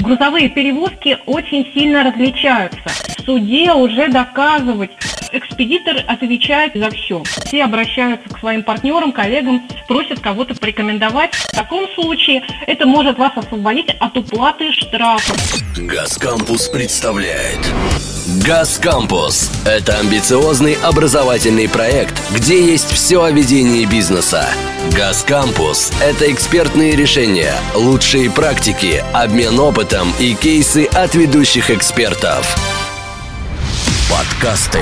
Грузовые перевозки очень сильно различаются. В суде уже доказывать экспедитор отвечает за все. Все обращаются к своим партнерам, коллегам, просят кого-то порекомендовать. В таком случае это может вас освободить от уплаты штрафов. Газ Кампус представляет Газ Кампус – это амбициозный образовательный проект, где есть все о ведении бизнеса. Газ Кампус – это экспертные решения, лучшие практики, обмен опытом и кейсы от ведущих экспертов. Подкасты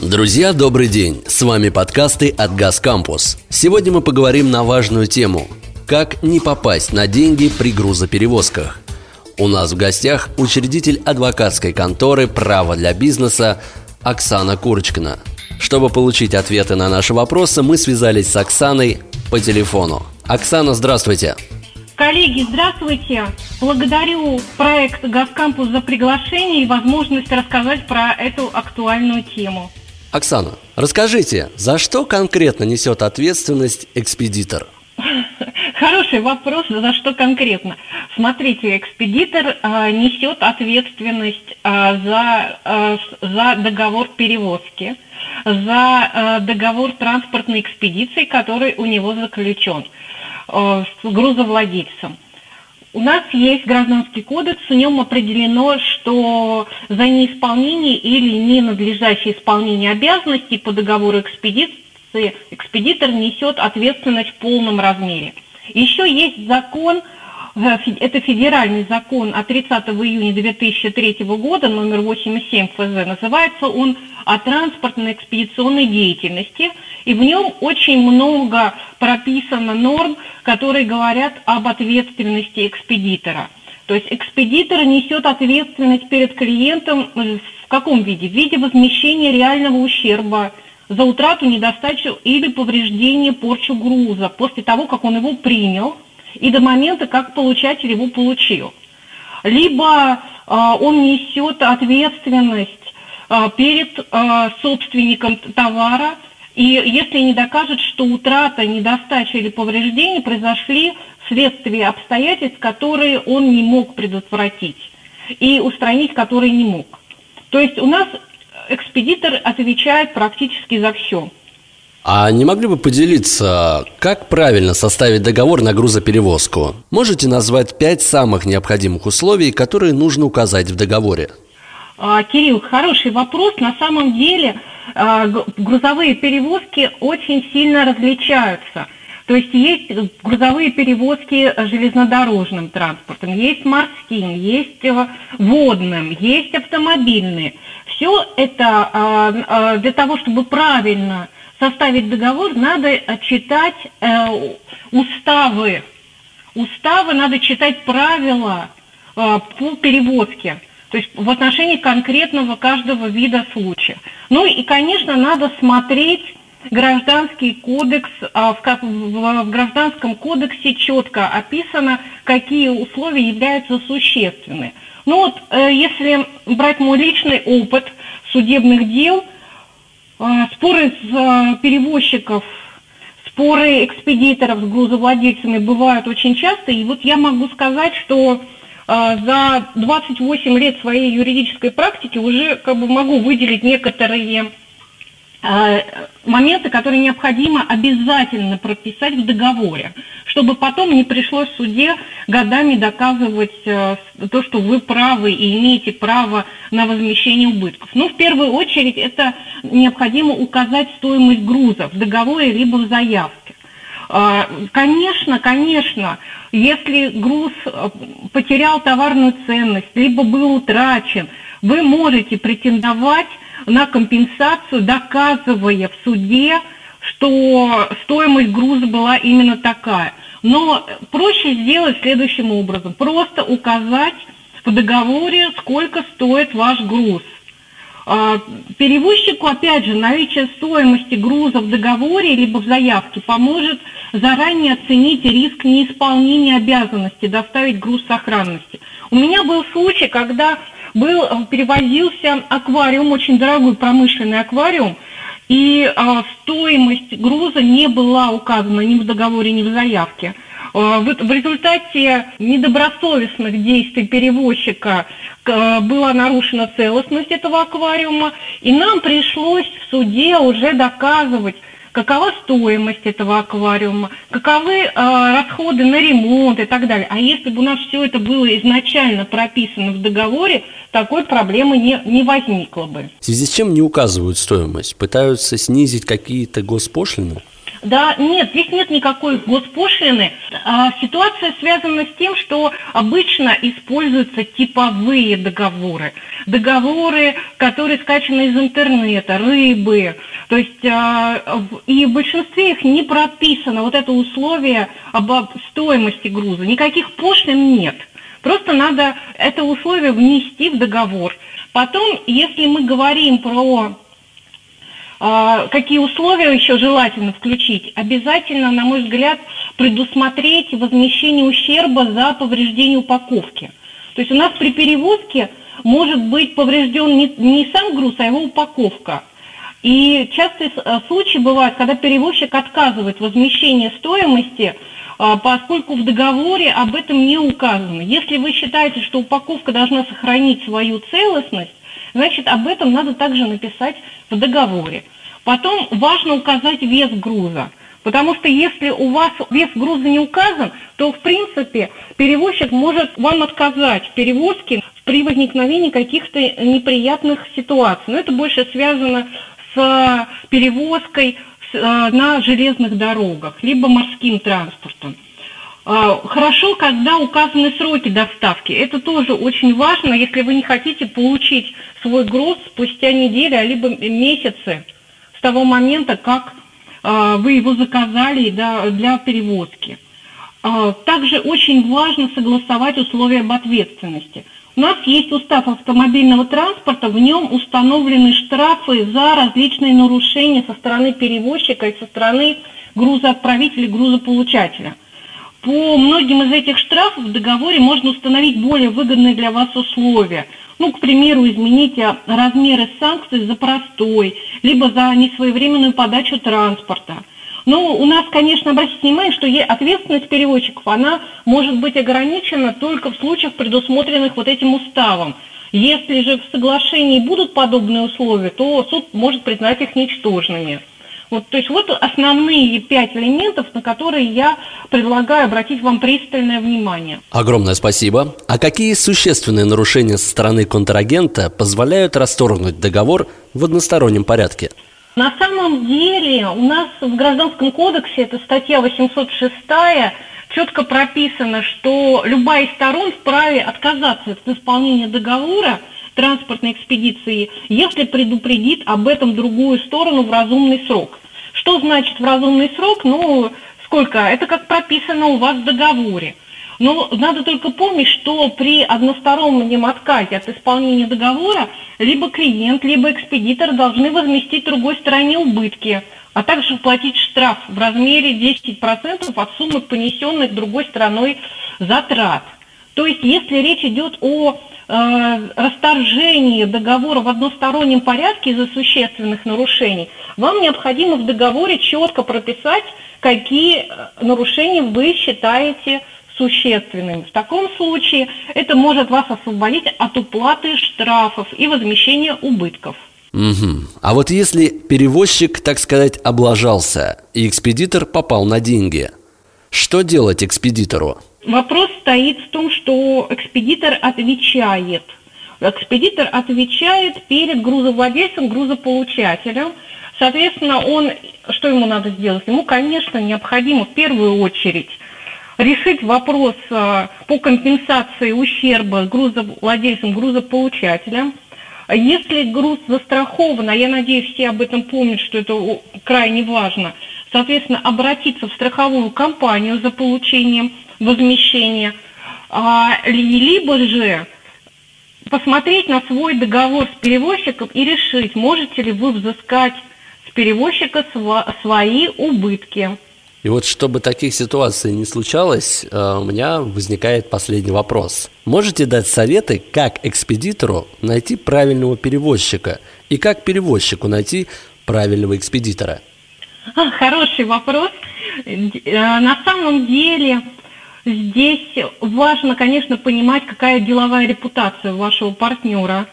Друзья, добрый день! С вами подкасты от Газ Кампус. Сегодня мы поговорим на важную тему – как не попасть на деньги при грузоперевозках. У нас в гостях учредитель адвокатской конторы «Право для бизнеса» Оксана Курочкина. Чтобы получить ответы на наши вопросы, мы связались с Оксаной по телефону. Оксана, здравствуйте! Коллеги, здравствуйте! Благодарю проект «Газкампус» за приглашение и возможность рассказать про эту актуальную тему. Оксана, расскажите, за что конкретно несет ответственность экспедитор? Хороший вопрос, за что конкретно. Смотрите, экспедитор э, несет ответственность э, за, э, за договор перевозки, за э, договор транспортной экспедиции, который у него заключен э, с грузовладельцем. У нас есть гражданский кодекс, в нем определено, что за неисполнение или ненадлежащее исполнение обязанностей по договору экспедиции экспедитор несет ответственность в полном размере. Еще есть закон, э, это федеральный закон от 30 июня 2003 года, номер 87 ФЗ, называется он о транспортной экспедиционной деятельности, и в нем очень много прописано норм, которые говорят об ответственности экспедитора. То есть экспедитор несет ответственность перед клиентом в каком виде? В виде возмещения реального ущерба за утрату, недостачу или повреждение, порчу груза после того, как он его принял и до момента, как получатель его получил. Либо э, он несет ответственность э, перед э, собственником товара, и если не докажет, что утрата, недостача или повреждение произошли вследствие обстоятельств, которые он не мог предотвратить и устранить, которые не мог. То есть у нас экспедитор отвечает практически за все. А не могли бы поделиться, как правильно составить договор на грузоперевозку? Можете назвать пять самых необходимых условий, которые нужно указать в договоре? А, Кирилл, хороший вопрос. На самом деле а, грузовые перевозки очень сильно различаются. То есть есть грузовые перевозки железнодорожным транспортом, есть морским, есть э, водным, есть автомобильные. Все это а, для того, чтобы правильно составить договор, надо читать э, уставы. Уставы надо читать правила по перевозке то есть в отношении конкретного каждого вида случая. Ну и, конечно, надо смотреть гражданский кодекс, а, в гражданском кодексе четко описано, какие условия являются существенны. Ну вот, э, если брать мой личный опыт судебных дел, а, споры с а, перевозчиков, споры экспедиторов с грузовладельцами бывают очень часто, и вот я могу сказать, что за 28 лет своей юридической практики уже как бы могу выделить некоторые моменты, которые необходимо обязательно прописать в договоре, чтобы потом не пришлось в суде годами доказывать а, то, что вы правы и имеете право на возмещение убытков. Но в первую очередь это необходимо указать стоимость груза в договоре либо в заявке. Конечно, конечно, если груз э, потерял товарную ценность, либо был утрачен, вы можете претендовать на компенсацию, доказывая в суде, что стоимость груза была именно такая. Но проще сделать следующим образом. Просто указать в договоре, сколько стоит ваш груз. А, перевозчику, опять же, наличие стоимости груза в договоре либо в заявке поможет заранее оценить риск неисполнения обязанности доставить груз сохранности. У меня был случай, когда был, э, перевозился аквариум, очень дорогой промышленный аквариум, и а, стоимость груза не была указана ни в договоре, ни в заявке. в результате недобросовестных действий перевозчика была нарушена целостность этого аквариума, и нам пришлось в суде уже доказывать, какова стоимость этого аквариума, каковы э, расходы на ремонт и так далее. А если бы у нас все это было изначально прописано в договоре, такой проблемы не, не возникло бы. В связи с чем не указывают стоимость? Пытаются снизить какие-то госпошлины? Да, нет, здесь нет никакой госпошлины. А, ситуация связана с тем, что обычно используются типовые договоры. Договоры, которые скачаны из интернета, рыбы. То есть а, и в большинстве их не прописано вот это условие об стоимости груза. Никаких пошлин нет. Просто надо это условие внести в договор. Потом, если мы говорим про какие условия еще желательно включить? Обязательно, на мой взгляд, предусмотреть возмещение ущерба за повреждение упаковки. То есть у нас при перевозке может быть поврежден не, не сам груз, а его упаковка. И частые э, случаи бывают, когда перевозчик отказывает возмещение стоимости, а, поскольку в договоре об этом не указано. Если вы считаете, что упаковка должна сохранить свою целостность, значит, об этом надо также написать в договоре. Потом важно указать вес груза. Потому что если у вас вес груза не указан, то в принципе перевозчик может вам отказать в перевозке при возникновении каких-то неприятных ситуаций. Но это больше связано с перевозкой э, на железных дорогах, либо морским транспортом. А, хорошо, когда указаны сроки доставки. Это тоже очень важно, если вы не хотите получить свой груз спустя неделю, либо месяцы с того момента, как а, вы его заказали для перевозки. А, также очень важно согласовать условия об ответственности. У нас есть устав автомобильного транспорта, в нем установлены штрафы за различные нарушения со стороны перевозчика и со стороны грузоотправителя, грузополучателя. По многим из этих штрафов в договоре можно установить более выгодные для вас условия. Ну, к примеру, измените размеры санкций за простой, либо за несвоевременную подачу транспорта. Но у нас, конечно, обратите внимание, что ответственность перевозчиков, она может быть ограничена только в случаях, предусмотренных вот этим уставом. Если же в соглашении будут подобные условия, то суд может признать их ничтожными. Вот, то есть вот основные пять элементов, на которые я предлагаю обратить вам пристальное внимание. Огромное спасибо. А какие существенные нарушения со стороны контрагента позволяют расторгнуть договор в одностороннем порядке? На самом деле у нас в Гражданском кодексе, это статья 806, четко прописано, что любая из сторон вправе отказаться от исполнения договора транспортной экспедиции, если предупредит об этом другую сторону в разумный срок. Что значит в разумный срок? Ну, сколько? Это как прописано у вас в договоре. Но надо только помнить, что при одностороннем отказе от исполнения договора либо клиент, либо экспедитор должны возместить другой стороне убытки, а также платить штраф в размере 10% от суммы понесенных другой стороной затрат. То есть, если речь идет о расторжении договора в одностороннем порядке из-за существенных нарушений, вам необходимо в договоре четко прописать, какие э, нарушения вы считаете существенными. В таком случае это может вас освободить от уплаты штрафов и возмещения убытков. Угу. А вот если перевозчик, так сказать, облажался, и экспедитор попал на деньги, что делать экспедитору? Вопрос стоит в том, что экспедитор отвечает. Экспедитор отвечает перед грузовладельцем, грузополучателем. Соответственно, он, что ему надо сделать? Ему, конечно, необходимо в первую очередь решить вопрос а, по компенсации ущерба грузовладельцам, грузополучателям. Если груз застрахован, а я надеюсь, все об этом помнят, что это крайне важно, соответственно, обратиться в страховую компанию за получением возмещения, а, либо же посмотреть на свой договор с перевозчиком и решить, можете ли вы взыскать с перевозчика свои убытки. И вот чтобы таких ситуаций не случалось, э, у меня возникает последний вопрос. Можете дать советы, как экспедитору найти правильного перевозчика и как перевозчику найти правильного экспедитора? Хороший вопрос. Э, на самом деле Здесь важно, конечно, понимать, какая деловая репутация вашего партнера.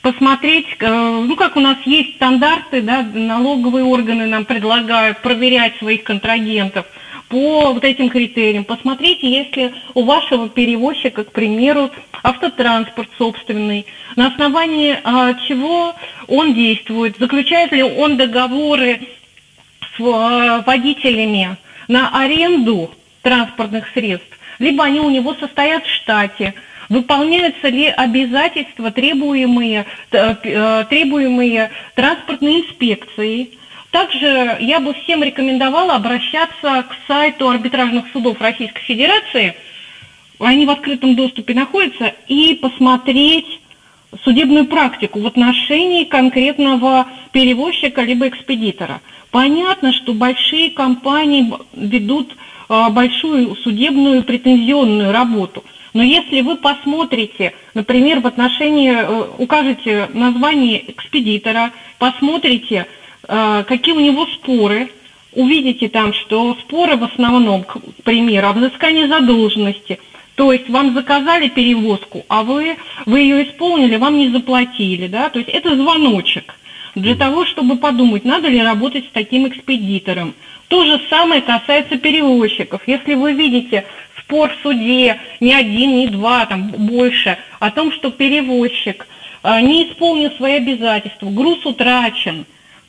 Посмотреть, э, ну как у нас есть стандарты, да, налоговые органы нам предлагают проверять своих контрагентов по вот этим критериям. Посмотрите, если у вашего перевозчика, к примеру, автотранспорт собственный, на основании а, чего он действует, заключает ли он договоры с а, водителями на аренду транспортных средств, либо они у него состоят в штате, выполняются ли обязательства, требуемые, э, требуемые транспортной инспекцией. Также я бы всем рекомендовала обращаться к сайту арбитражных судов Российской Федерации, они в открытом доступе находятся, и посмотреть судебную практику в отношении конкретного перевозчика либо экспедитора. Понятно, что большие компании ведут большую судебную претензионную работу. Но если вы посмотрите, например, в отношении, э, укажете название экспедитора, посмотрите, э, какие у него споры, увидите там, что споры в основном, к примеру, об взыскании задолженности, то есть вам заказали перевозку, а вы, вы ее исполнили, вам не заплатили, да, то есть это звоночек для того, чтобы подумать, надо ли работать с таким экспедитором. То же самое касается перевозчиков. Если вы видите спор в суде, не один, не два, там больше, о том, что перевозчик э, не исполнил свои обязательства, груз утрачен,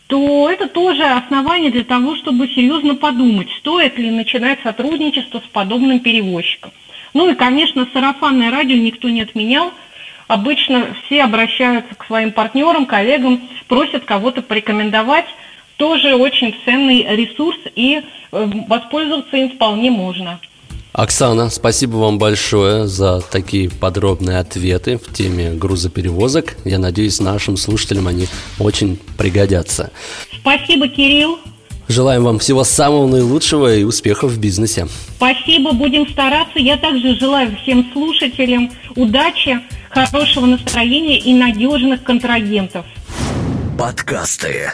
то это тоже основание для того, чтобы серьезно подумать, стоит ли начинать сотрудничество с подобным перевозчиком. Ну и, конечно, сарафанное радио никто не отменял. Обычно все обращаются к своим партнерам, коллегам, просят кого-то порекомендовать тоже очень ценный ресурс, и э, воспользоваться им вполне можно. Оксана, спасибо вам большое за такие подробные ответы в теме грузоперевозок. Я надеюсь, нашим слушателям они очень пригодятся. Спасибо, Кирилл. Желаем вам всего самого наилучшего и успехов в бизнесе. Спасибо, будем стараться. Я также желаю всем слушателям удачи, хорошего настроения и надежных контрагентов. Подкасты.